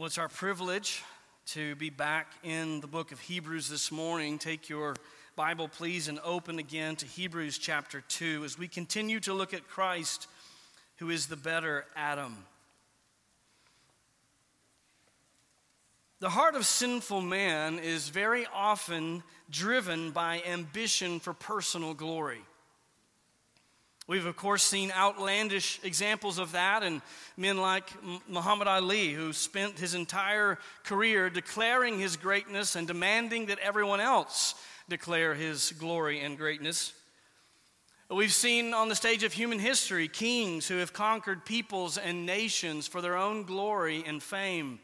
Well, it's our privilege to be back in the book of Hebrews this morning. Take your Bible, please, and open again to Hebrews chapter 2 as we continue to look at Christ, who is the better Adam. The heart of sinful man is very often driven by ambition for personal glory. We've, of course, seen outlandish examples of that, and men like Muhammad Ali, who spent his entire career declaring his greatness and demanding that everyone else declare his glory and greatness. We've seen on the stage of human history kings who have conquered peoples and nations for their own glory and fame.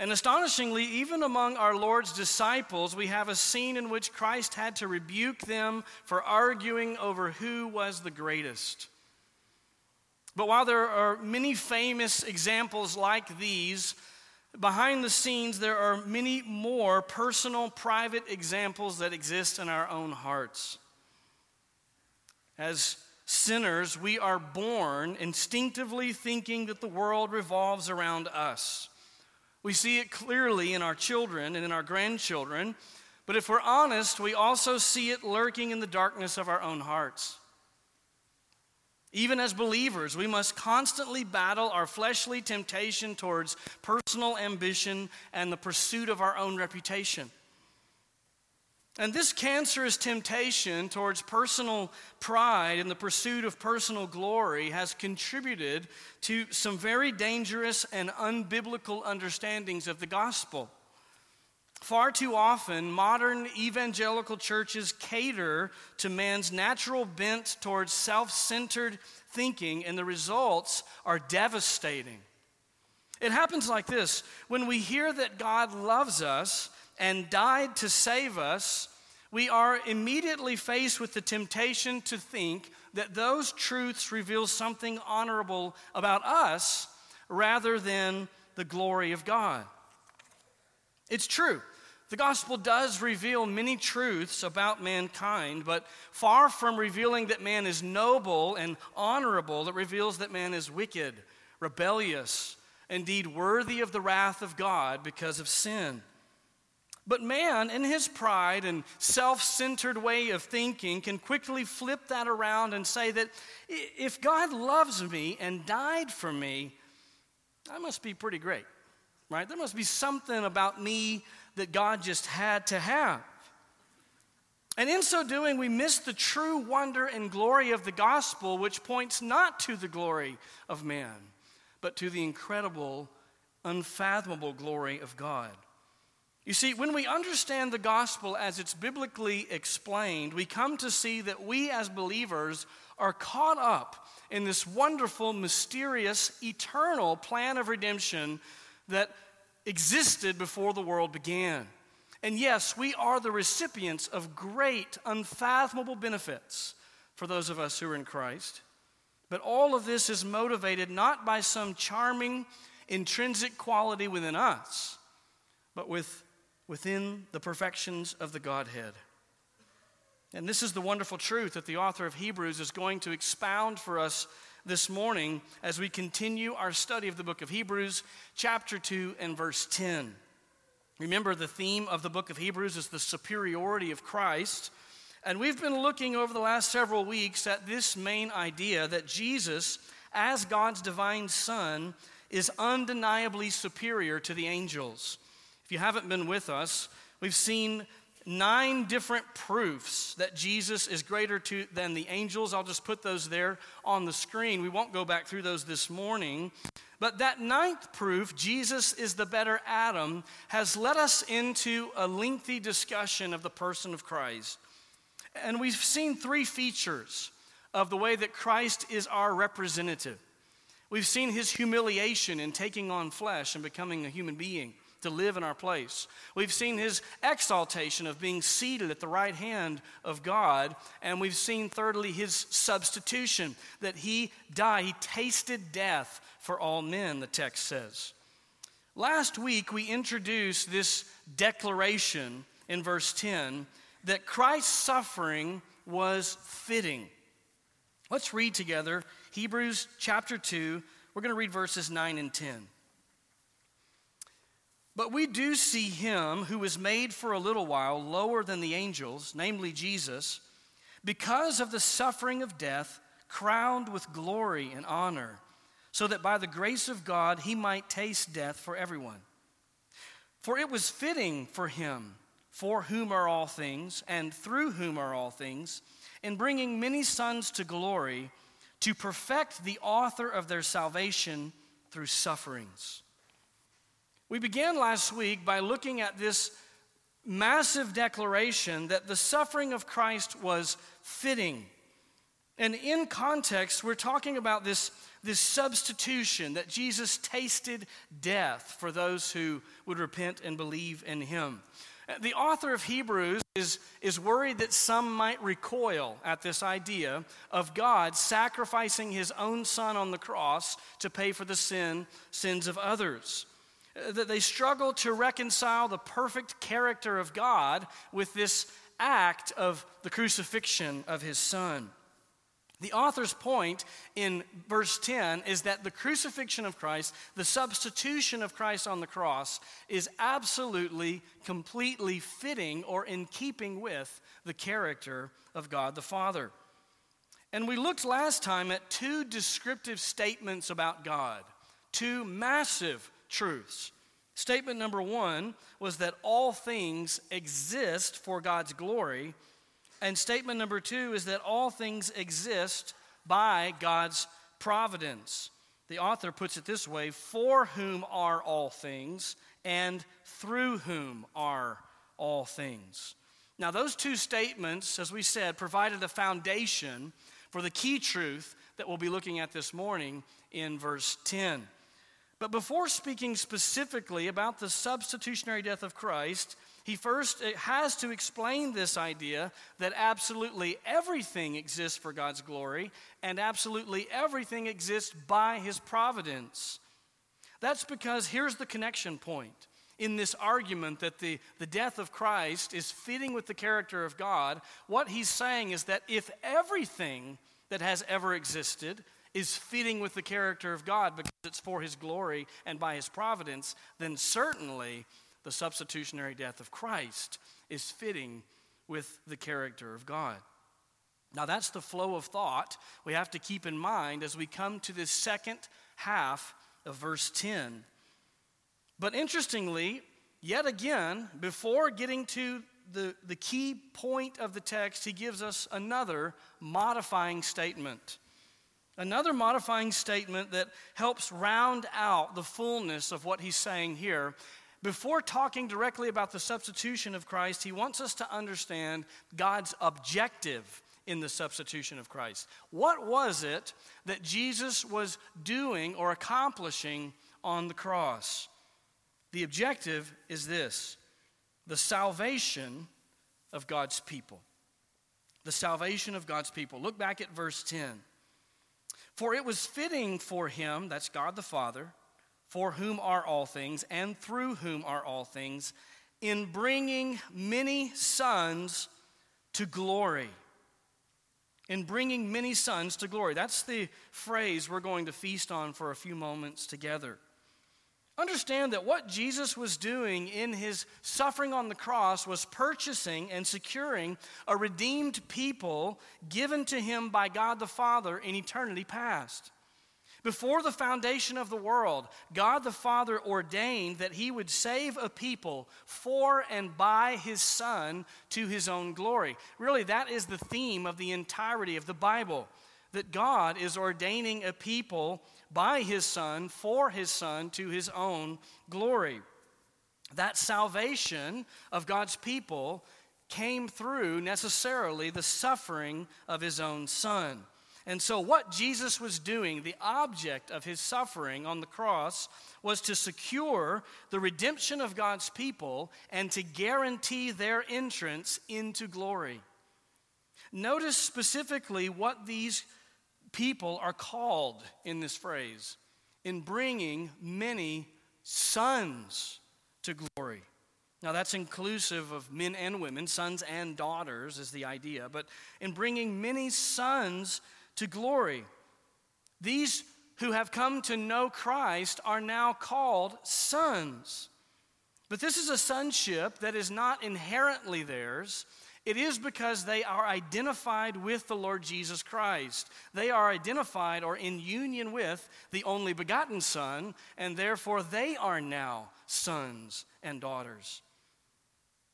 And astonishingly, even among our Lord's disciples, we have a scene in which Christ had to rebuke them for arguing over who was the greatest. But while there are many famous examples like these, behind the scenes, there are many more personal, private examples that exist in our own hearts. As sinners, we are born instinctively thinking that the world revolves around us. We see it clearly in our children and in our grandchildren, but if we're honest, we also see it lurking in the darkness of our own hearts. Even as believers, we must constantly battle our fleshly temptation towards personal ambition and the pursuit of our own reputation. And this cancerous temptation towards personal pride and the pursuit of personal glory has contributed to some very dangerous and unbiblical understandings of the gospel. Far too often, modern evangelical churches cater to man's natural bent towards self centered thinking, and the results are devastating. It happens like this when we hear that God loves us and died to save us, we are immediately faced with the temptation to think that those truths reveal something honorable about us rather than the glory of God. It's true. The gospel does reveal many truths about mankind, but far from revealing that man is noble and honorable, it reveals that man is wicked, rebellious, indeed worthy of the wrath of God because of sin. But man, in his pride and self centered way of thinking, can quickly flip that around and say that if God loves me and died for me, I must be pretty great, right? There must be something about me that God just had to have. And in so doing, we miss the true wonder and glory of the gospel, which points not to the glory of man, but to the incredible, unfathomable glory of God. You see, when we understand the gospel as it's biblically explained, we come to see that we as believers are caught up in this wonderful, mysterious, eternal plan of redemption that existed before the world began. And yes, we are the recipients of great, unfathomable benefits for those of us who are in Christ. But all of this is motivated not by some charming, intrinsic quality within us, but with within the perfections of the Godhead. And this is the wonderful truth that the author of Hebrews is going to expound for us this morning as we continue our study of the book of Hebrews, chapter 2 and verse 10. Remember, the theme of the book of Hebrews is the superiority of Christ. And we've been looking over the last several weeks at this main idea that Jesus, as God's divine Son, is undeniably superior to the angels. If you haven't been with us, we've seen nine different proofs that Jesus is greater to, than the angels. I'll just put those there on the screen. We won't go back through those this morning. But that ninth proof, Jesus is the better Adam, has led us into a lengthy discussion of the person of Christ. And we've seen three features of the way that Christ is our representative. We've seen his humiliation in taking on flesh and becoming a human being to live in our place. We've seen his exaltation of being seated at the right hand of God. And we've seen, thirdly, his substitution, that he died, he tasted death for all men, the text says. Last week, we introduced this declaration in verse 10 that Christ's suffering was fitting. Let's read together Hebrews chapter 2. We're going to read verses 9 and 10. But we do see him who was made for a little while lower than the angels, namely Jesus, because of the suffering of death, crowned with glory and honor, so that by the grace of God he might taste death for everyone. For it was fitting for him, for whom are all things, and through whom are all things, in bringing many sons to glory, to perfect the author of their salvation through sufferings. We began last week by looking at this massive declaration that the suffering of Christ was fitting. And in context, we're talking about this, this substitution that Jesus tasted death for those who would repent and believe in him. The author of Hebrews is, is worried that some might recoil at this idea of God sacrificing his own son on the cross to pay for the sin, sins of others that they struggle to reconcile the perfect character of God with this act of the crucifixion of his son. The author's point in verse 10 is that the crucifixion of Christ, the substitution of Christ on the cross, is absolutely, completely fitting or in keeping with the character of God the Father. And we looked last time at two descriptive statements about God, two massive truths. Statement number one was that all things exist for God's glory. And statement number two is that all things exist by God's providence. The author puts it this way for whom are all things, and through whom are all things. Now, those two statements, as we said, provided the foundation for the key truth that we'll be looking at this morning in verse 10. But before speaking specifically about the substitutionary death of Christ, he first uh, has to explain this idea that absolutely everything exists for God's glory and absolutely everything exists by his providence. That's because here's the connection point in this argument that the, the death of Christ is fitting with the character of God. What he's saying is that if everything that has ever existed is fitting with the character of God because it's for his glory and by his providence, then certainly the substitutionary death of Christ is fitting with the character of God. Now, that's the flow of thought we have to keep in mind as we come to this second half of verse 10. But interestingly, yet again, before getting to the, the key point of the text, he gives us another modifying statement. Another modifying statement that helps round out the fullness of what he's saying here. Before talking directly about the substitution of Christ, he wants us to understand God's objective in the substitution of Christ. What was it that Jesus was doing or accomplishing on the cross? The objective is this the salvation of God's people. The salvation of God's people. Look back at verse 10. For it was fitting for him, that's God the Father, for whom are all things, and through whom are all things, in bringing many sons to glory. In bringing many sons to glory. That's the phrase we're going to feast on for a few moments together. Understand that what Jesus was doing in his suffering on the cross was purchasing and securing a redeemed people given to him by God the Father in eternity past. Before the foundation of the world, God the Father ordained that he would save a people for and by his Son to his own glory. Really, that is the theme of the entirety of the Bible that God is ordaining a people by his Son, for his Son, to his own glory. That salvation of God's people came through necessarily the suffering of his own Son. And so, what Jesus was doing, the object of his suffering on the cross, was to secure the redemption of God's people and to guarantee their entrance into glory. Notice specifically what these people are called in this phrase in bringing many sons to glory. Now, that's inclusive of men and women, sons and daughters is the idea, but in bringing many sons to glory. These who have come to know Christ are now called sons. But this is a sonship that is not inherently theirs. It is because they are identified with the Lord Jesus Christ. They are identified or in union with the only begotten Son, and therefore they are now sons and daughters.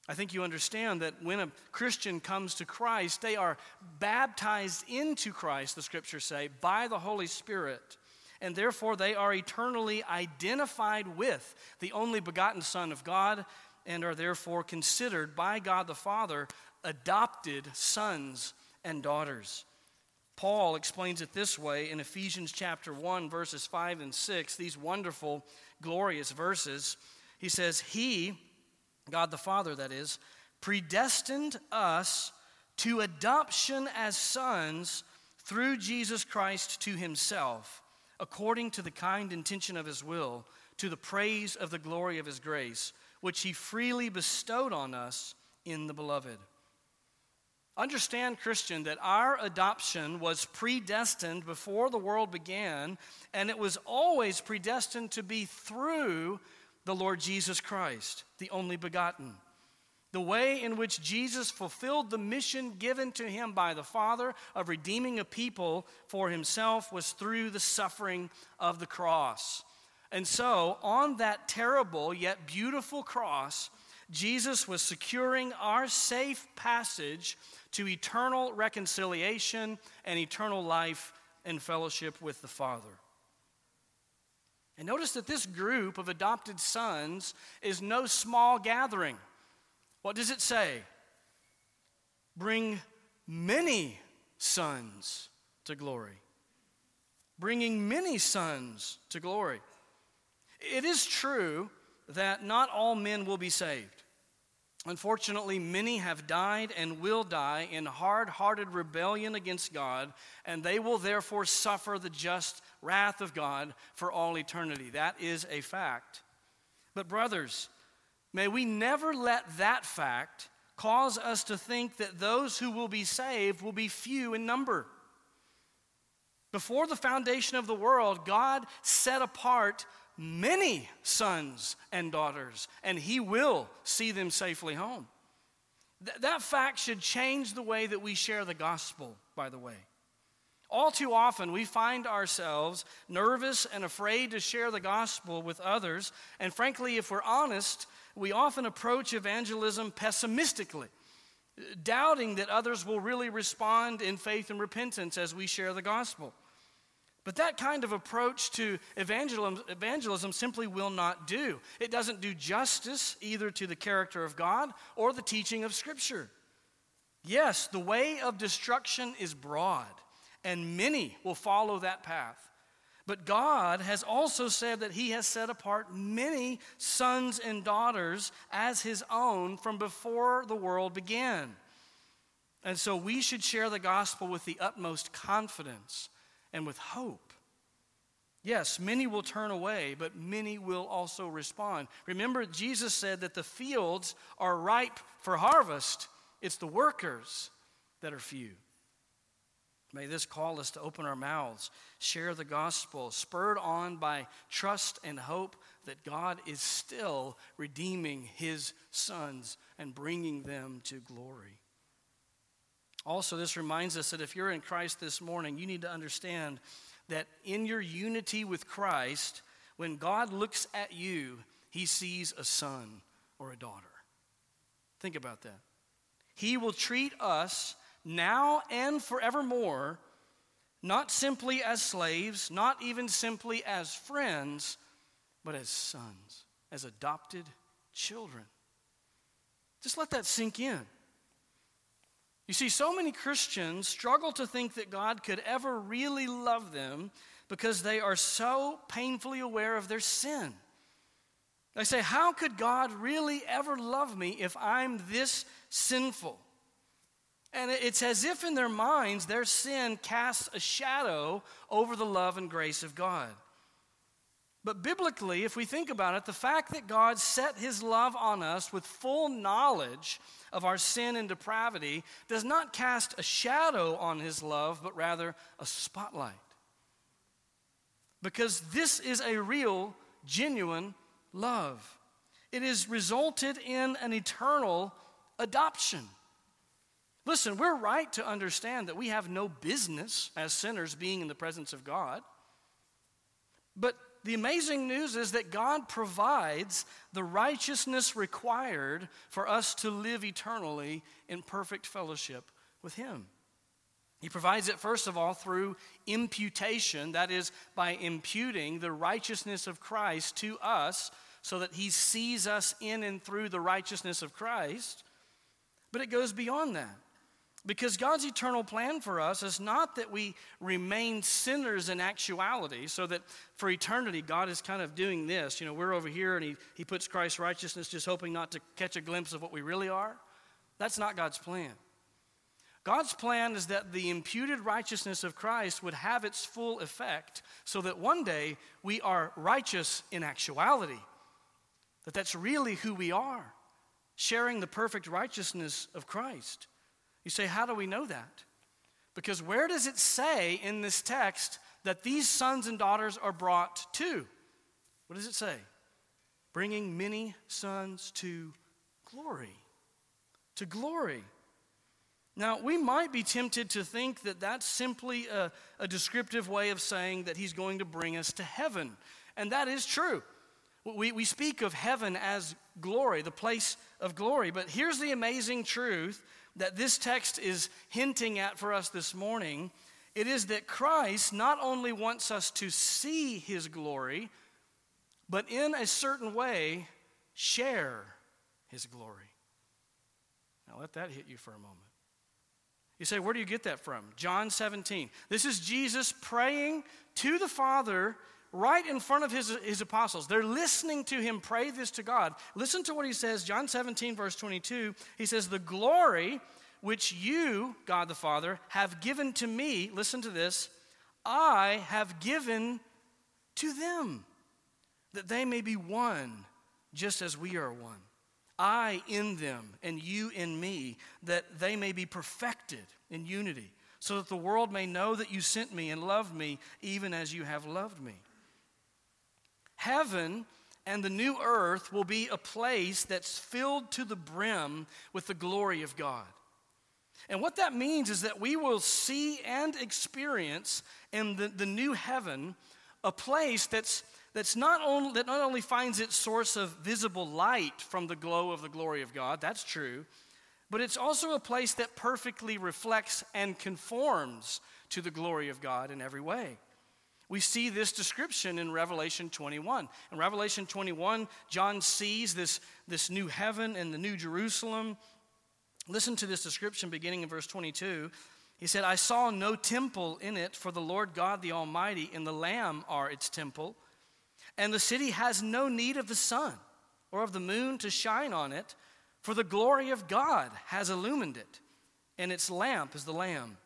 I think you understand that when a Christian comes to Christ, they are baptized into Christ, the scriptures say, by the Holy Spirit. And therefore, they are eternally identified with the only begotten Son of God and are therefore considered by God the Father adopted sons and daughters. Paul explains it this way in Ephesians chapter 1, verses 5 and 6, these wonderful, glorious verses. He says, He, God the Father, that is, predestined us to adoption as sons through Jesus Christ to Himself, according to the kind intention of His will, to the praise of the glory of His grace, which He freely bestowed on us in the Beloved. Understand, Christian, that our adoption was predestined before the world began, and it was always predestined to be through the Lord Jesus Christ, the only begotten. The way in which Jesus fulfilled the mission given to him by the Father of redeeming a people for himself was through the suffering of the cross. And so, on that terrible yet beautiful cross, Jesus was securing our safe passage to eternal reconciliation and eternal life and fellowship with the Father. And notice that this group of adopted sons is no small gathering. What does it say? Bring many sons to glory. Bringing many sons to glory. It is true that not all men will be saved. Unfortunately, many have died and will die in hard hearted rebellion against God, and they will therefore suffer the just wrath of God for all eternity. That is a fact. But, brothers, may we never let that fact cause us to think that those who will be saved will be few in number. Before the foundation of the world, God set apart many sons and daughters, and He will see them safely home. Th- that fact should change the way that we share the gospel, by the way. All too often, we find ourselves nervous and afraid to share the gospel with others. And frankly, if we're honest, we often approach evangelism pessimistically, doubting that others will really respond in faith and repentance as we share the gospel. But that kind of approach to evangelism, evangelism, simply will not do. It doesn't do justice either to the character of God or the teaching of Scripture. Yes, the way of destruction is broad, and many will follow that path. But God has also said that He has set apart many sons and daughters as His own from before the world began. And so we should share the gospel with the utmost confidence and with hope. Yes, many will turn away, but many will also respond. Remember, Jesus said that the fields are ripe for harvest, it's the workers that are few. May this call us to open our mouths, share the gospel, spurred on by trust and hope that God is still redeeming his sons and bringing them to glory. Also, this reminds us that if you're in Christ this morning, you need to understand that in your unity with Christ, when God looks at you, he sees a son or a daughter. Think about that. He will treat us now and forevermore not simply as slaves, not even simply as friends, but as sons, as adopted children. Just let that sink in. You see, so many Christians struggle to think that God could ever really love them because they are so painfully aware of their sin. They say, How could God really ever love me if I'm this sinful? And it's as if in their minds their sin casts a shadow over the love and grace of God. But biblically, if we think about it, the fact that God set his love on us with full knowledge of our sin and depravity does not cast a shadow on his love, but rather a spotlight. Because this is a real, genuine love. it has resulted in an eternal adoption. Listen, we're right to understand that we have no business as sinners being in the presence of God. But the amazing news is that God provides the righteousness required for us to live eternally in perfect fellowship with Him. He provides it, first of all, through imputation, that is, by imputing the righteousness of Christ to us so that He sees us in and through the righteousness of Christ. But it goes beyond that. Because God's eternal plan for us is not that we remain sinners in actuality, so that for eternity, God is kind of doing this. You know, we're over here and He, he puts Christ's righteousness just hoping not to catch a glimpse of what we really are. That's not God's plan. God's plan is that the imputed righteousness of Christ would have its full effect so that one day we are righteous in actuality. That that's really who we are, sharing the perfect righteousness of Christ. You say, how do we know that? Because where does it say in this text that these sons and daughters are brought to? What does it say? Bringing many sons to glory. To glory. Now, we might be tempted to think that that's simply a, a, descriptive way of saying that he's going to bring us to heaven. And that is true. We, we speak of heaven as glory, the place of glory. But here's the amazing truth that this text is hinting at for us this morning it is that Christ not only wants us to see his glory, but in a certain way, share his glory. Now, let that hit you for a moment. You say, where do you get that from? John 17. This is Jesus praying to the Father right in front of his, his apostles. They're listening to him pray this to God. Listen to what he says, John 17, verse 22. He says, The glory which you, God the Father, have given to me, listen to this, I have given to them, that they may be one, just as we are one. I in them, and you in me, that they may be perfected in unity, so that the world may know that you sent me and loved me, even as you have loved me. Heaven and the new earth will be a place that's filled to the brim with the glory of God. And what that means is that we will see and experience in the, the new heaven a place that's, that's not only, that not only finds its source of visible light from the glow of the glory of God, that's true, but it's also a place that perfectly reflects and conforms to the glory of God in every way. We see this description in Revelation 21. In Revelation 21, John sees this, this new heaven and the new Jerusalem. Listen to this description beginning in verse 22. He said, I saw no temple in it, for the Lord God the Almighty and the Lamb are its temple. And the city has no need of the sun or of the moon to shine on it, for the glory of God has illumined it, and its lamp is the Lamb.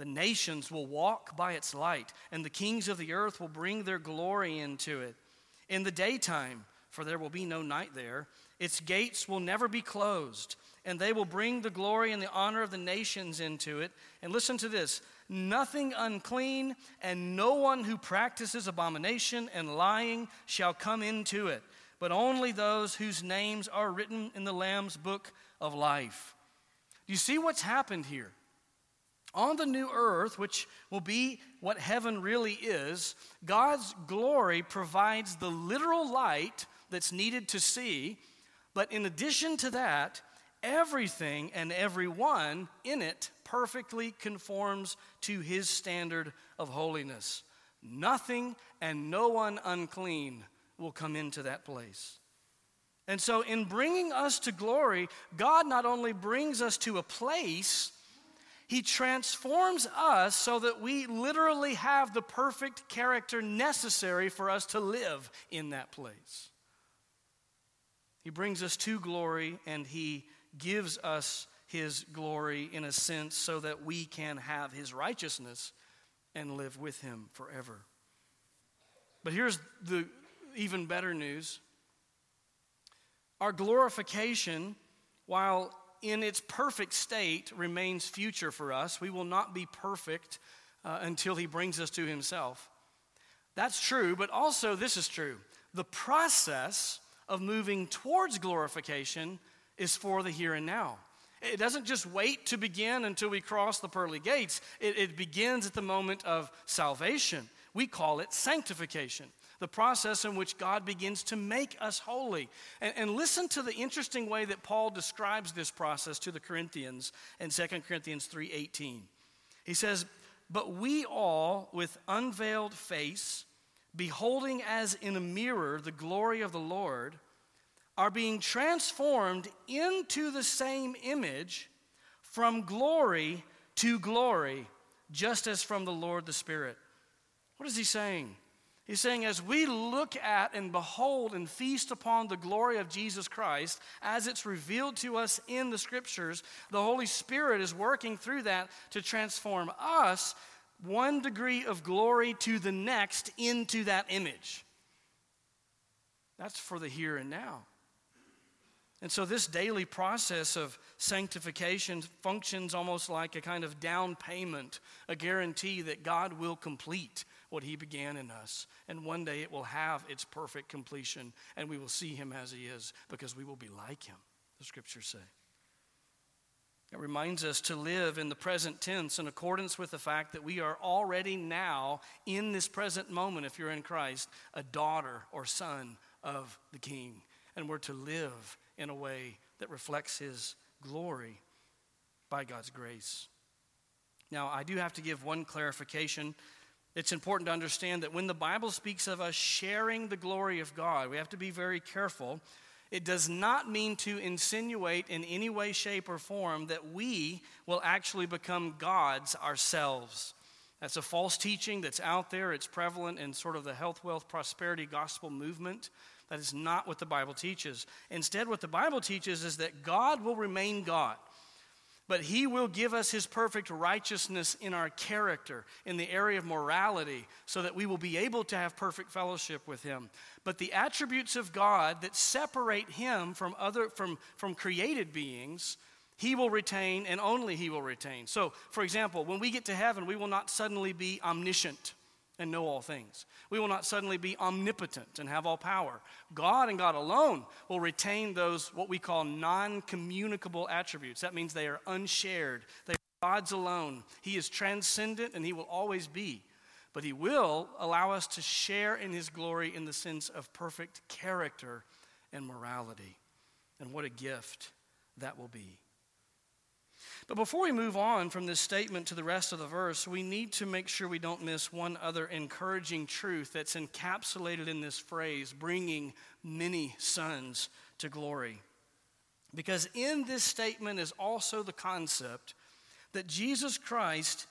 The nations will walk by its light, and the kings of the earth will bring their glory into it. In the daytime, for there will be no night there, its gates will never be closed, and they will bring the glory and the honor of the nations into it. And listen to this nothing unclean, and no one who practices abomination and lying shall come into it, but only those whose names are written in the Lamb's book of life. Do you see what's happened here? On the new earth, which will be what heaven really is, God's glory provides the literal light that's needed to see. But in addition to that, everything and everyone in it perfectly conforms to his standard of holiness. Nothing and no one unclean will come into that place. And so, in bringing us to glory, God not only brings us to a place he transforms us so that we literally have the perfect character necessary for us to live in that place. He brings us to glory and He gives us His glory in a sense so that we can have His righteousness and live with Him forever. But here's the even better news our glorification, while in its perfect state remains future for us. We will not be perfect uh, until He brings us to Himself. That's true, but also this is true. The process of moving towards glorification is for the here and now. It doesn't just wait to begin until we cross the pearly gates, it, it begins at the moment of salvation. We call it sanctification the process in which God begins to make us holy. And, and, listen to the interesting way that Paul describes this process to the Corinthians in 2 Corinthians 3:18. He says, "But we all with unveiled face, beholding as in a mirror the glory of the Lord, are being transformed into the same image from glory to glory, just as from the Lord the Spirit." What is he saying? He's saying, as we look at and behold and feast upon the glory of Jesus Christ as it's revealed to us in the scriptures, the Holy Spirit is working through that to transform us one degree of glory to the next into that image. That's for the here and now. And so, this daily process of sanctification functions almost like a kind of down payment, a guarantee that God will complete what he began in us. And one day it will have its perfect completion, and we will see him as he is because we will be like him, the scriptures say. It reminds us to live in the present tense in accordance with the fact that we are already now, in this present moment, if you're in Christ, a daughter or son of the King. And we're to live in a way that reflects his glory by God's grace. Now, I do have to give one clarification it's important to understand that when the Bible speaks of us sharing the glory of God, we have to be very careful. It does not mean to insinuate in any way, shape, or form that we will actually become gods ourselves. That's a false teaching that's out there. It's prevalent in sort of the health, wealth, prosperity gospel movement. That is not what the Bible teaches. Instead, what the Bible teaches is that God will remain God but He will give us His perfect righteousness in our character, in the area of morality, so that we will be able to have perfect fellowship with Him. But the attributes of God that separate Him from, other, from, from created beings, He will retain and only He will retain. So, for example, when we get to heaven, we will not suddenly be omniscient and know all things. We will not suddenly be omnipotent and have all power. God and God alone will retain those, what we call non communicable attributes. That means they are unshared, they are God's alone. He is transcendent and He will always be. But He will allow us to share in His glory in the sense of perfect character and morality. And what a gift that will be. But before we move on from this statement to the rest of the verse, we need to make sure we don't miss one other encouraging truth that's encapsulated in this phrase bringing many sons to glory. Because in this statement is also the concept that Jesus Christ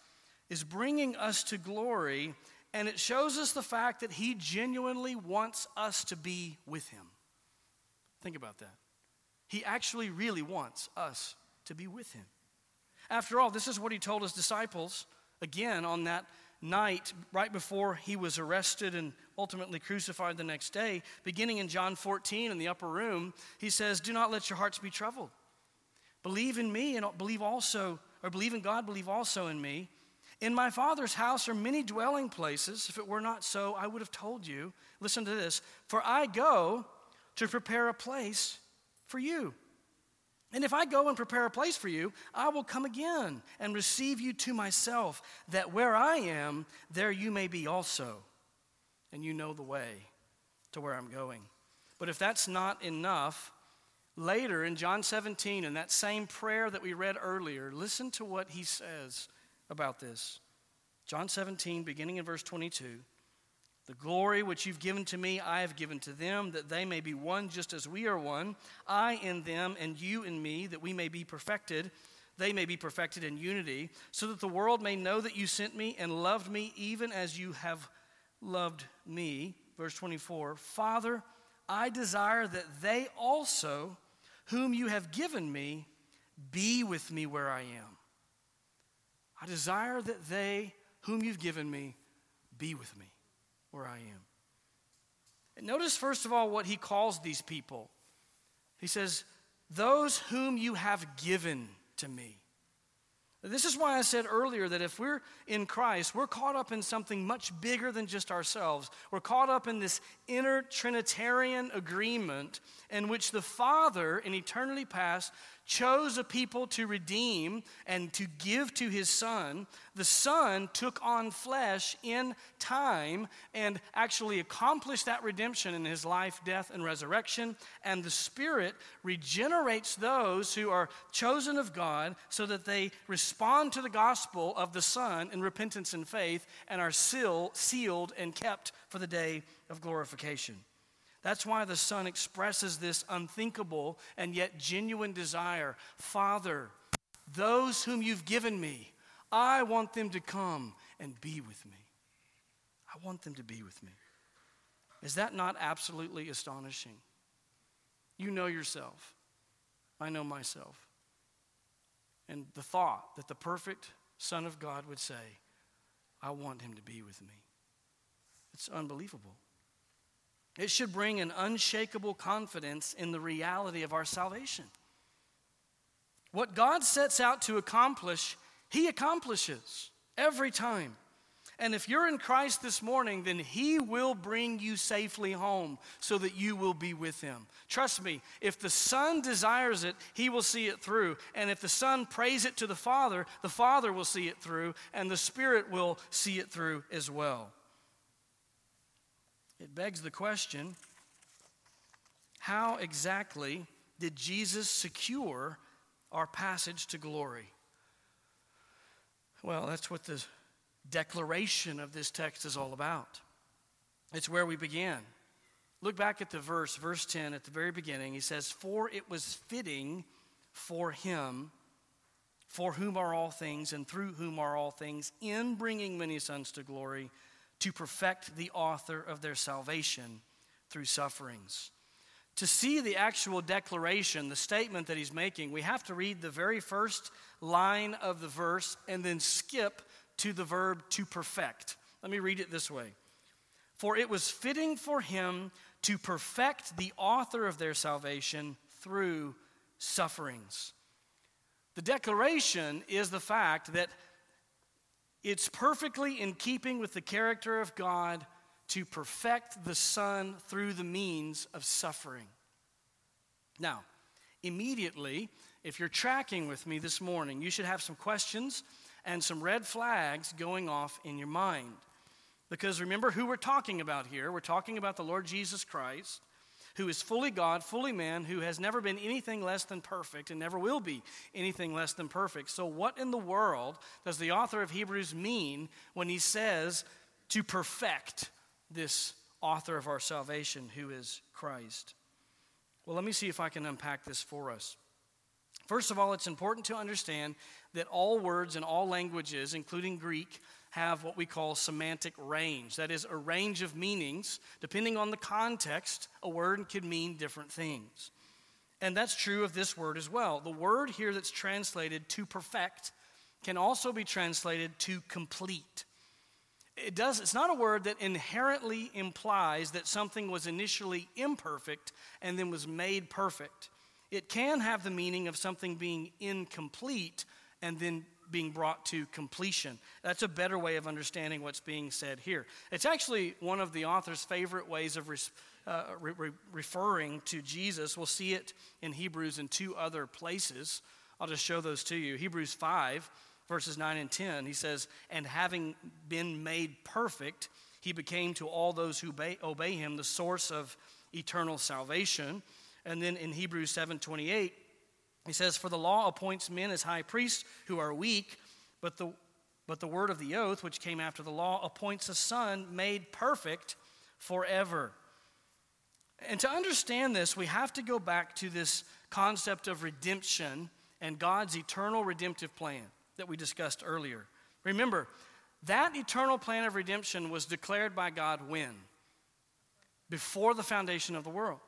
is bringing us to glory, and it shows us the fact that he genuinely wants us to be with him. Think about that. He actually really wants us to be with him. After all, this is what he told his disciples again on that night right before he was arrested and ultimately crucified the next day. Beginning in John 14 in the upper room, he says, Do not let your hearts be troubled. Believe in me and believe also, or believe in God, believe also in me. In my Father's house are many dwelling places. If it were not so, I would have told you. Listen to this. For I go to prepare a place for you. And if I go and prepare a place for you, I will come again and receive you to myself, that where I am, there you may be also. And you know the way to where I'm going. But if that's not enough, later in John 17, in that same prayer that we read earlier, listen to what he says about this. John 17, beginning in verse 22. The glory which you've given to me, I have given to them, that they may be one just as we are one, I in them and you in me, that we may be perfected, they may be perfected in unity, so that the world may know that you sent me and loved me even as you have loved me. Verse 24 Father, I desire that they also, whom you have given me, be with me where I am. I desire that they, whom you've given me, be with me where I am. And notice, first of all, what he calls these people. He says, Those whom you have given to me. This is why I said earlier that if we're in Christ, we're caught up in something much bigger than just ourselves. We're caught up in this inner Trinitarian agreement in which the Father in eternity past chose a people to redeem and to give to his Son. The Son took on flesh in time and actually accomplished that redemption in his life, death, and resurrection. And the Spirit regenerates those who are chosen of God so that they respond to the gospel of the Son in repentance and faith and are seal, sealed and kept for the day of glorification. That's why the Son expresses this unthinkable and yet genuine desire Father, those whom you've given me, I want them to come and be with me. I want them to be with me. Is that not absolutely astonishing? You know yourself. I know myself. And the thought that the perfect Son of God would say, I want him to be with me. It's unbelievable. It should bring an unshakable confidence in the reality of our salvation. What God sets out to accomplish, He accomplishes every time. And if you're in Christ this morning, then He will bring you safely home so that you will be with Him. Trust me, if the Son desires it, He will see it through. And if the Son prays it to the Father, the Father will see it through, and the Spirit will see it through as well. It begs the question how exactly did Jesus secure our passage to glory? Well, that's what the declaration of this text is all about. It's where we begin. Look back at the verse, verse 10, at the very beginning. He says, For it was fitting for him, for whom are all things, and through whom are all things, in bringing many sons to glory to perfect the author of their salvation through sufferings. To see the actual declaration, the statement that he's making, we have to read the very first line of the verse and then skip to the verb to perfect. Let me read it this way For it was fitting for him to perfect the author of their salvation through sufferings. The declaration is the fact that it's perfectly in keeping with the character of God to perfect the Son through the means of suffering. Now, immediately, if you're tracking with me this morning, you should have some questions and some red flags going off in your mind. Because remember who we're talking about here. We're talking about the Lord Jesus Christ, who is fully God, fully man, who has never been anything less than perfect and never will be anything less than perfect. So, what in the world does the author of Hebrews mean when he says to perfect this author of our salvation, who is Christ? Well, let me see if I can unpack this for us. First of all, it's important to understand that all words in all languages, including Greek, have what we call semantic range. That is, a range of meanings. Depending on the context, a word could mean different things. And that's true of this word as well. The word here that's translated to perfect can also be translated to complete. It does, it's not a word that inherently implies that something was initially imperfect and then was made perfect. It can have the meaning of something being incomplete and then being brought to completion. That's a better way of understanding what's being said here. It's actually one of the author's favorite ways of uh, re- re- referring to Jesus. We'll see it in Hebrews in two other places. I'll just show those to you. Hebrews 5, verses 9 and 10, he says, And having been made perfect, he became to all those who obey, obey him the source of eternal salvation. And then in Hebrews 7 28, he says, For the law appoints men as high priests who are weak, but the, but the word of the oath, which came after the law, appoints a son made perfect forever. And to understand this, we have to go back to this concept of redemption and God's eternal redemptive plan that we discussed earlier. Remember, that eternal plan of redemption was declared by God when? Before the foundation of the world.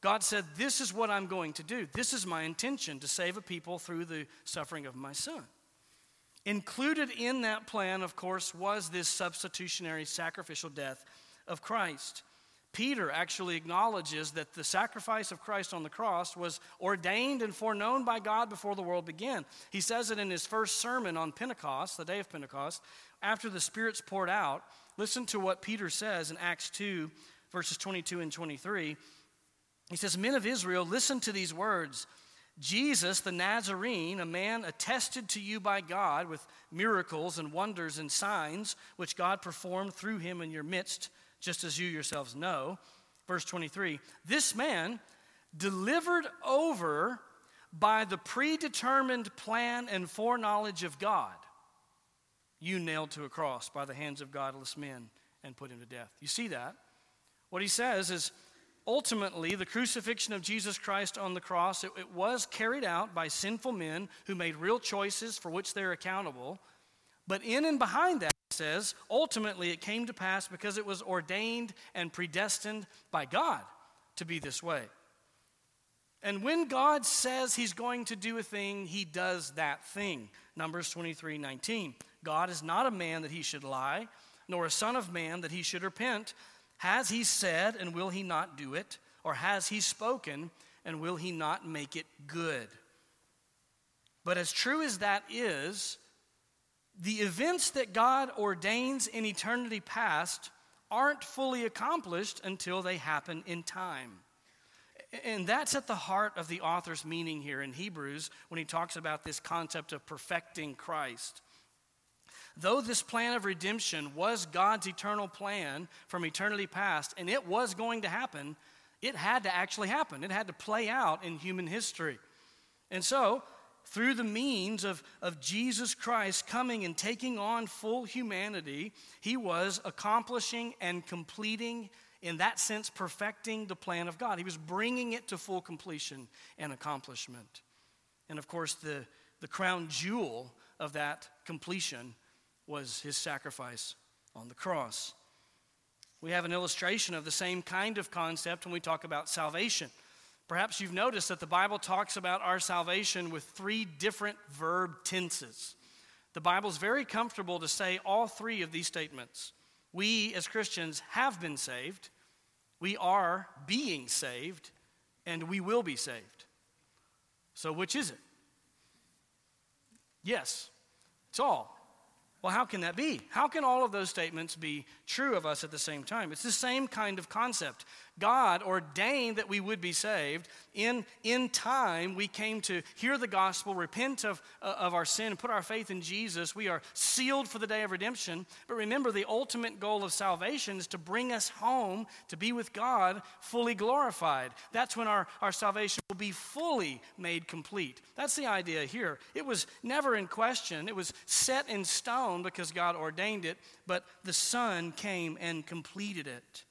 God said, This is what I'm going to do. This is my intention to save a people through the suffering of my son. Included in that plan, of course, was this substitutionary sacrificial death of Christ. Peter actually acknowledges that the sacrifice of Christ on the cross was ordained and foreknown by God before the world began. He says it in his first sermon on Pentecost, the day of Pentecost, after the Spirit's poured out. Listen to what Peter says in Acts 2, verses 22 and 23. He says, Men of Israel, listen to these words. Jesus, the Nazarene, a man attested to you by God with miracles and wonders and signs, which God performed through him in your midst just as you yourselves know. Verse 23 This man, delivered over by the predetermined plan and foreknowledge of God, you nailed to a cross by the hands of godless men and put him to death. You see that? What he says is ultimately the crucifixion of Jesus Christ on the cross, it, it was carried out by sinful men who made real choices for which they're accountable. But in and behind that, says, ultimately it came to pass because it was ordained and predestined by God to be this way. And when God says he's going to do a thing, he does that thing. Numbers 23 19. God is not a man that he should lie, nor a son of man that he should repent. Has he said, and will he not do it? Or has he spoken, and will he not make it good? But as true as that is, the events that God ordains in eternity past aren't fully accomplished until they happen in time. And that's at the heart of the author's meaning here in Hebrews when he talks about this concept of perfecting Christ. Though this plan of redemption was God's eternal plan from eternity past, and it was going to happen, it had to actually happen. It had to play out in human history. And so, through the means of, of Jesus Christ coming and taking on full humanity, he was accomplishing and completing, in that sense, perfecting the plan of God. He was bringing it to full completion and accomplishment. And of course, the, the crown jewel of that completion was his sacrifice on the cross. We have an illustration of the same kind of concept when we talk about salvation. Perhaps you've noticed that the Bible talks about our salvation with three different verb tenses. The Bible is very comfortable to say all three of these statements. We, as Christians, have been saved, we are being saved, and we will be saved. So, which is it? Yes, it's all. Well, how can that be? How can all of those statements be true of us at the same time? It's the same kind of concept. God ordained that we would be saved. In, in time, we came to hear the gospel, repent of, uh, of our sin, and put our faith in Jesus. We are sealed for the day of redemption. But remember, the ultimate goal of salvation is to bring us home to be with God fully glorified. That's when our, our salvation will be fully made complete. That's the idea here. It was never in question, it was set in stone because God ordained it, but the Son came and completed it.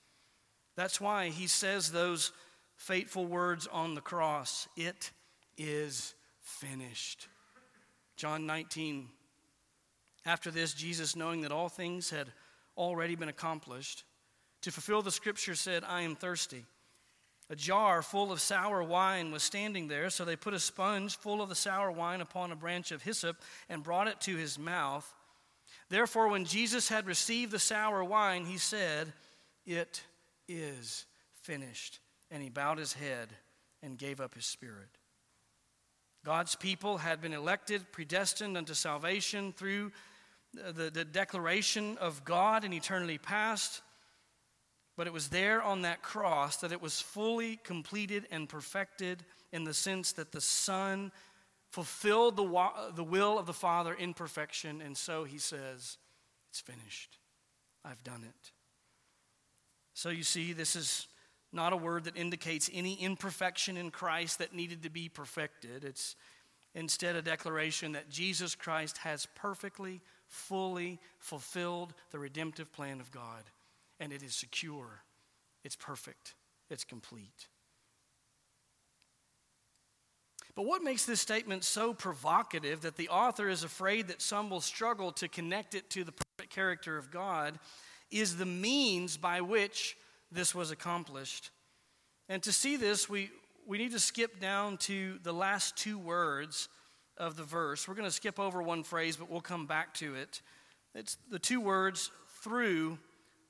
That's why he says those fateful words on the cross It is finished. John 19. After this, Jesus, knowing that all things had already been accomplished, to fulfill the scripture, said, I am thirsty. A jar full of sour wine was standing there, so they put a sponge full of the sour wine upon a branch of hyssop and brought it to his mouth. Therefore, when Jesus had received the sour wine, he said, It is finished. And he bowed his head and gave up his spirit. God's people had been elected, predestined unto salvation through the, the declaration of God in eternity past. But it was there on that cross that it was fully completed and perfected in the sense that the Son fulfilled the, the will of the Father in perfection. And so he says, It's finished. I've done it. So you see, this is not a word that indicates any imperfection in Christ that needed to be perfected. It's instead a declaration that Jesus Christ has perfectly, fully fulfilled the redemptive plan of God. And it is secure, it's perfect, it's complete. But what makes this statement so provocative that the author is afraid that some will struggle to connect it to the perfect character of God is the means by which this was accomplished. And to see this, we, we need to skip down to the last two words of the verse. We're going to skip over one phrase, but we'll come back to it. It's the two words through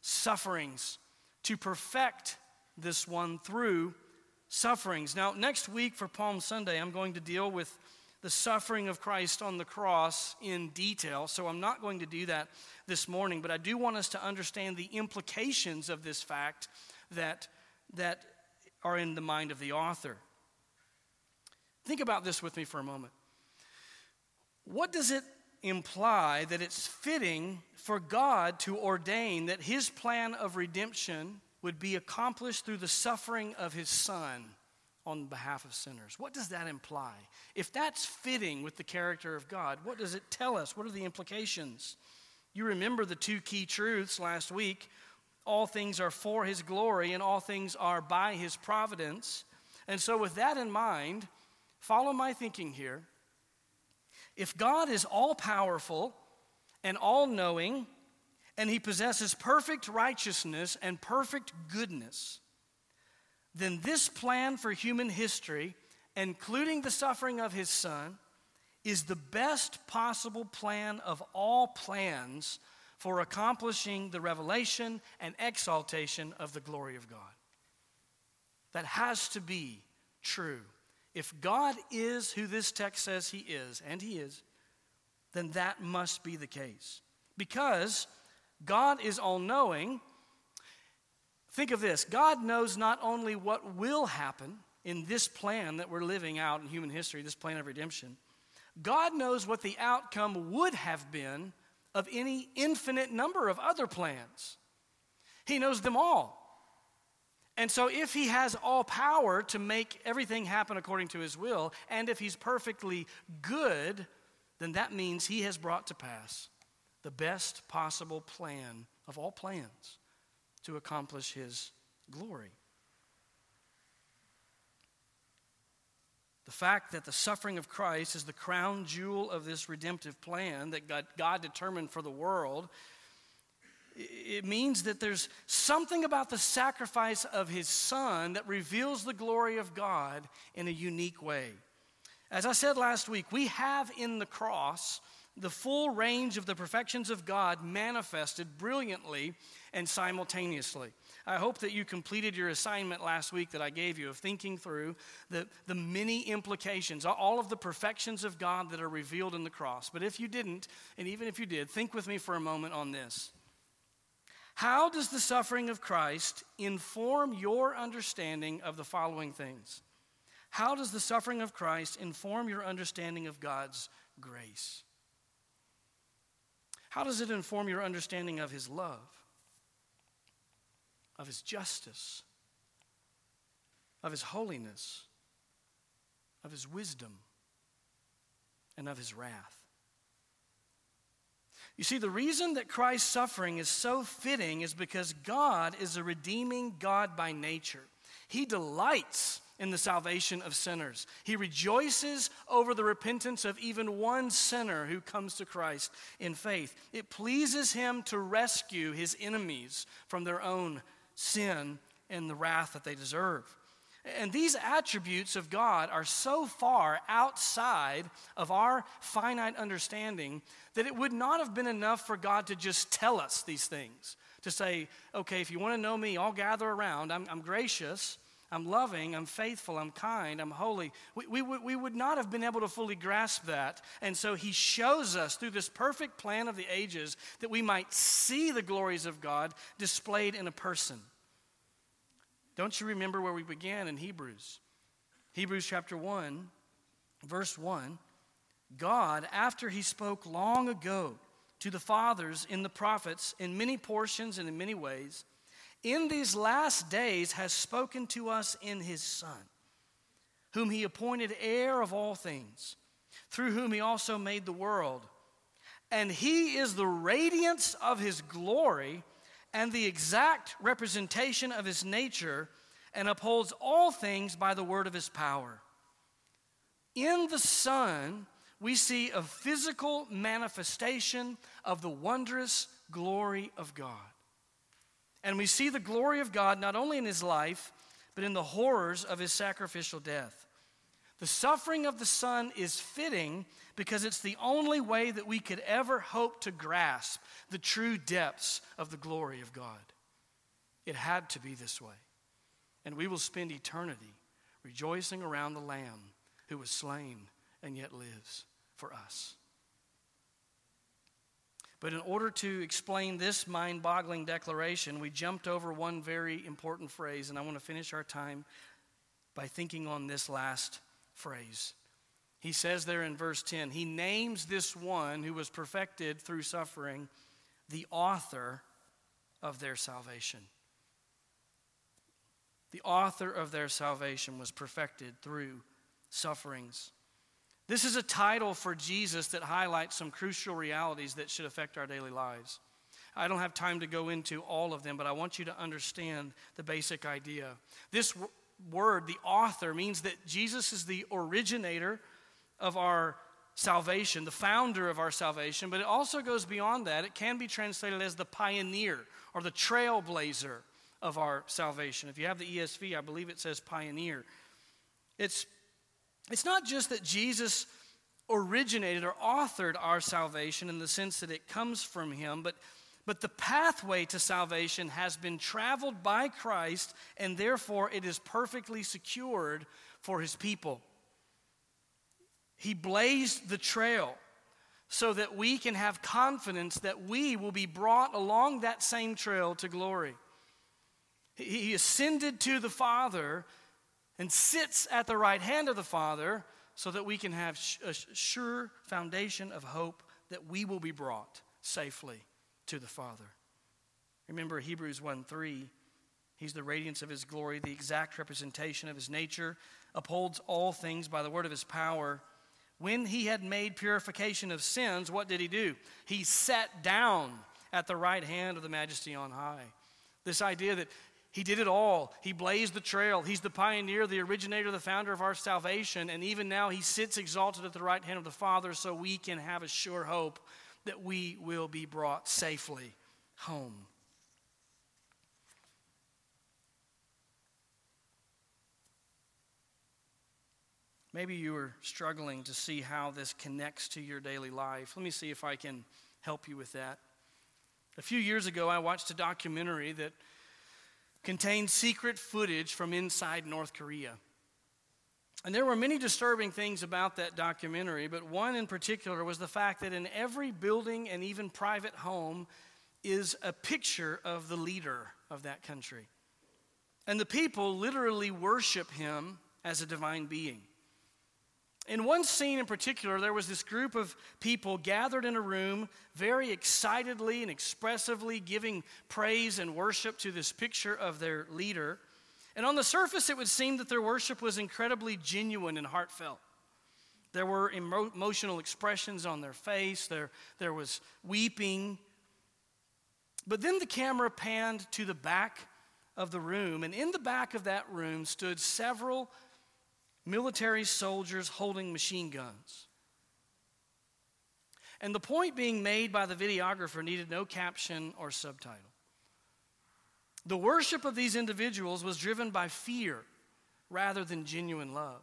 sufferings to perfect this one through sufferings. Now, next week for Palm Sunday, I'm going to deal with the suffering of Christ on the cross in detail, so I'm not going to do that this morning, but I do want us to understand the implications of this fact that, that are in the mind of the author. Think about this with me for a moment. What does it imply that it's fitting for God to ordain that his plan of redemption would be accomplished through the suffering of his son on behalf of sinners? What does that imply? If that's fitting with the character of God, what does it tell us? What are the implications? You remember the two key truths last week all things are for his glory and all things are by his providence. And so, with that in mind, follow my thinking here. If God is all powerful and all knowing, and he possesses perfect righteousness and perfect goodness, then this plan for human history, including the suffering of his son, is the best possible plan of all plans for accomplishing the revelation and exaltation of the glory of God. That has to be true. If God is who this text says he is, and he is, then that must be the case. Because God is all knowing. Think of this God knows not only what will happen in this plan that we're living out in human history, this plan of redemption, God knows what the outcome would have been of any infinite number of other plans. He knows them all. And so, if he has all power to make everything happen according to his will, and if he's perfectly good, then that means he has brought to pass the best possible plan of all plans to accomplish his glory. The fact that the suffering of Christ is the crown jewel of this redemptive plan that God, God, determined for the world, it means that there's something about the sacrifice of his son that reveals the glory of God in a unique way. As I said last week, we have in the cross the full range of the perfections of God manifested brilliantly and simultaneously. I hope that you completed your assignment last week that I gave you of thinking through the, the many implications, all of the perfections of God that are revealed in the cross. But if you didn't, and even if you did, think with me for a moment on this. How does the suffering of Christ inform your understanding of the following things? How does the suffering of Christ inform your understanding of God's grace? How does it inform your understanding of His love, of His justice, of His holiness, of His wisdom, and of His wrath? You see, the reason that Christ's suffering is so fitting is because God is a redeeming God by nature. He delights in the salvation of sinners. He rejoices over the repentance of even one sinner who comes to Christ in faith. It pleases him to rescue his enemies from their own sin and the wrath that they deserve. And these attributes of God are so far outside of our finite understanding that it would not have been enough for God to just tell us these things. To say, okay, if you want to know me, I'll gather around. I'm, I'm gracious. I'm loving, I'm faithful, I'm kind, I'm holy. We, we, we would not have been able to fully grasp that. And so he shows us through this perfect plan of the ages that we might see the glories of God displayed in a person. Don't you remember where we began in Hebrews? Hebrews chapter 1, verse 1. God, after he spoke long ago to the fathers in the prophets in many portions and in many ways, in these last days has spoken to us in his Son, whom he appointed heir of all things, through whom he also made the world. And he is the radiance of his glory and the exact representation of his nature, and upholds all things by the word of his power. In the Son, we see a physical manifestation of the wondrous glory of God. And we see the glory of God not only in his life, but in the horrors of his sacrificial death. The suffering of the Son is fitting because it's the only way that we could ever hope to grasp the true depths of the glory of God. It had to be this way. and we will spend eternity rejoicing around the Lamb who was slain and yet lives for us. But in order to explain this mind boggling declaration, we jumped over one very important phrase, and I want to finish our time by thinking on this last phrase. He says there in verse 10, he names this one who was perfected through suffering the author of their salvation. The author of their salvation was perfected through sufferings. This is a title for Jesus that highlights some crucial realities that should affect our daily lives. I don't have time to go into all of them, but I want you to understand the basic idea. This w- word, the author, means that Jesus is the originator of our salvation, the founder of our salvation, but it also goes beyond that. It can be translated as the pioneer or the trailblazer of our salvation. If you have the ESV, I believe it says pioneer. It's it's not just that Jesus originated or authored our salvation in the sense that it comes from him, but, but the pathway to salvation has been traveled by Christ, and therefore it is perfectly secured for his people. He blazed the trail so that we can have confidence that we will be brought along that same trail to glory. He ascended to the Father and sits at the right hand of the Father so that we can have a sure foundation of hope that we will be brought safely to the Father. Remember Hebrews 1 3. He's the radiance of his glory, the exact representation of his nature, upholds all things by the word of his power. When he had made purification of sins, what did he do? He sat down at the right hand of the majesty on high. This idea that he did it all. He blazed the trail. He's the pioneer, the originator, the founder of our salvation. And even now, he sits exalted at the right hand of the Father so we can have a sure hope that we will be brought safely home. Maybe you are struggling to see how this connects to your daily life. Let me see if I can help you with that. A few years ago, I watched a documentary that contained secret footage from inside North Korea. And there were many disturbing things about that documentary, but one in particular was the fact that in every building and even private home is a picture of the leader of that country. And the people literally worship him as a divine being. In one scene in particular, there was this group of people gathered in a room, very excitedly and expressively giving praise and worship to this picture of their leader. And on the surface, it would seem that their worship was incredibly genuine and heartfelt. There were emo- emotional expressions on their face, there, there was weeping. But then the camera panned to the back of the room, and in the back of that room stood several military soldiers holding machine guns. And the point being made by the videographer needed no caption or subtitle. The worship of these individuals was driven by fear rather than genuine love.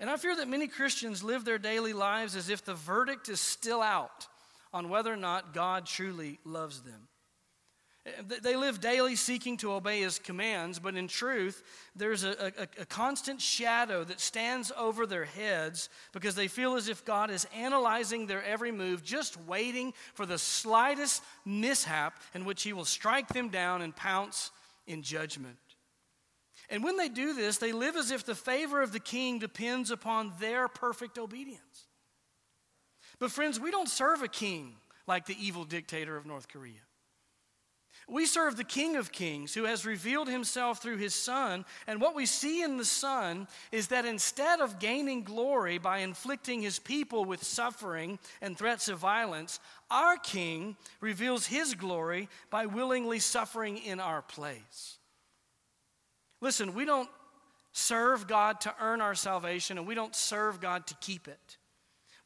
And I fear that many Christians live their daily lives as if the verdict is still out on whether or not God truly loves them. They live daily seeking to obey his commands, but in truth, there's a, a, a, constant shadow that stands over their heads because they feel as if God is analyzing their every move, just waiting for the slightest mishap in which he will strike them down and pounce in judgment. And when they do this, they live as if the favor of the king depends upon their perfect obedience. But, friends, we don't serve a king like the evil dictator of North Korea. We serve the King of Kings who has revealed himself through his Son. And what we see in the Son is that instead of gaining glory by inflicting his people with suffering and threats of violence, our King reveals his glory by willingly suffering in our place. Listen, we don't serve God to earn our salvation, and we don't serve God to keep it.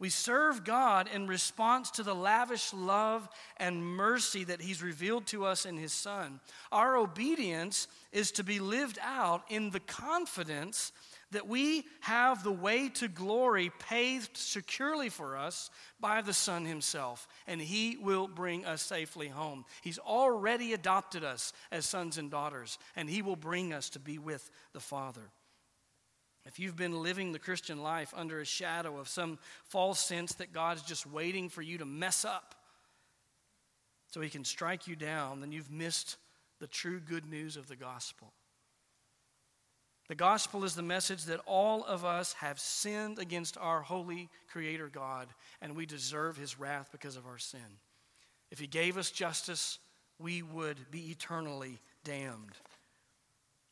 We serve God in response to the lavish love and mercy that He's revealed to us in His Son. Our obedience is to be lived out in the confidence that we have the way to glory paved securely for us by the Son Himself, and He will bring us safely home. He's already adopted us as sons and daughters, and He will bring us to be with the Father. If you've been living the Christian life under a shadow of some false sense that God's just waiting for you to mess up so he can strike you down, then you've missed the true good news of the gospel. The gospel is the message that all of us have sinned against our holy Creator God, and we deserve His wrath because of our sin. If He gave us justice, we would be eternally damned.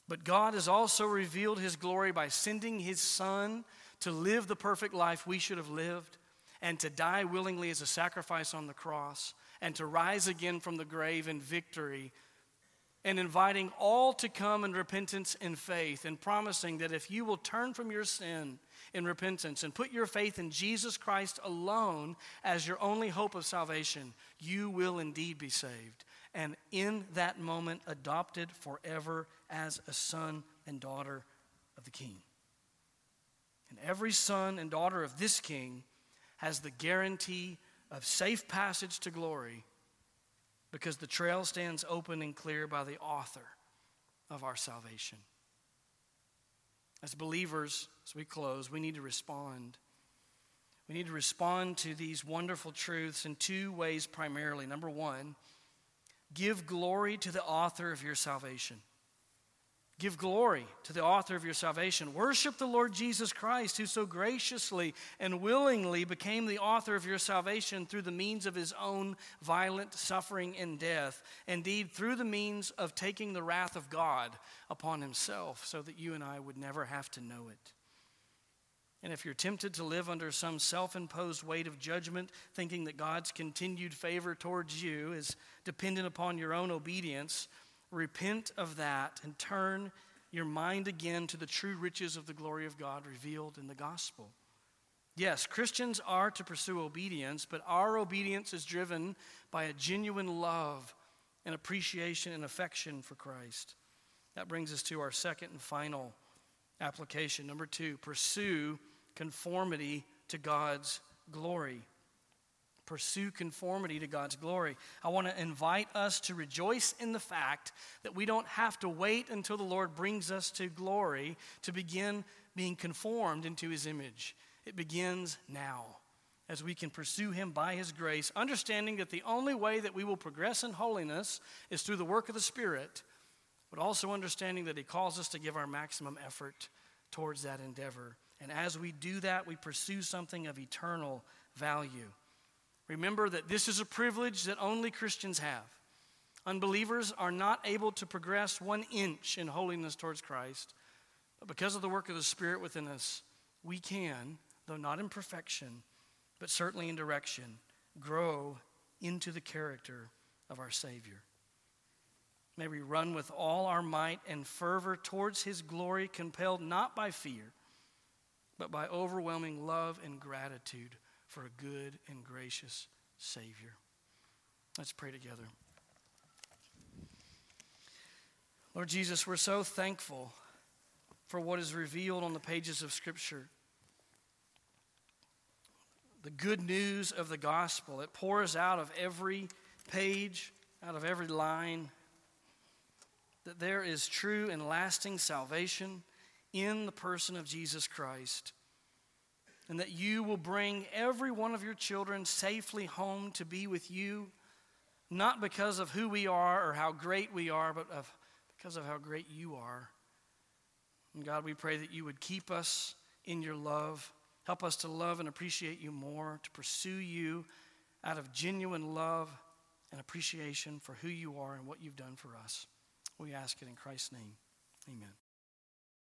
But God has also revealed his glory by sending his Son to live the perfect life we should have lived and to die willingly as a sacrifice on the cross and to rise again from the grave in victory and inviting all to come in repentance and faith and promising that if you will turn from your sin in repentance and put your faith in Jesus Christ alone as your only hope of salvation, you will indeed be saved and in that moment adopted forever as a son and daughter of the king. And every son and daughter of this king has the guarantee of safe passage to glory because the trail stands open and clear by the author of our salvation. As believers, as we close, we need to respond. We need to respond to these wonderful truths in two ways primarily. Number one, Give glory to the author of your salvation. Give glory to the author of your salvation. Worship the Lord Jesus Christ, who so graciously and willingly became the author of your salvation through the means of his own violent suffering and death. Indeed, through the means of taking the wrath of God upon himself, so that you and I would never have to know it. And if you're tempted to live under some self imposed weight of judgment, thinking that God's continued favor towards you is dependent upon your own obedience, repent of that and turn your mind again to the true riches of the glory of God revealed in the gospel. Yes, Christians are to pursue obedience, but our obedience is driven by a genuine love and appreciation and affection for Christ. That brings us to our second and final application. Number two, pursue conformity to God's glory. Pursue conformity to God's glory. I want to invite us to rejoice in the fact that we don't have to wait until the Lord brings us to glory to begin being conformed into his image. It begins now as we can pursue him by his grace, understanding that the only way that we will progress in holiness is through the work of the Spirit, but also understanding that he calls us to give our maximum effort towards that endeavor. And as we do that, we pursue something of eternal value. Remember that this is a privilege that only Christians have. Unbelievers are not able to progress one inch in holiness towards Christ, but because of the work of the Spirit within us, we can, though not in perfection, but certainly in direction, grow into the character of our Savior. May we run with all our might and fervor towards His glory, compelled not by fear but by overwhelming love and gratitude for a good and gracious Savior. Let's pray together. Lord Jesus, we're so thankful for what is revealed on the pages of Scripture. The good news of the gospel. It pours out of every page, out of every line, that there is true and lasting salvation in the person of Jesus Christ. And that you will bring every one of your children safely home to be with you, not because of who we are or how great we are, but of, because of how great you are. And God, we pray that you would keep us in your love. Help us to love and appreciate you more, to pursue you out of genuine love and appreciation for who you are and what you've done for us. We ask it in Christ's name. Amen.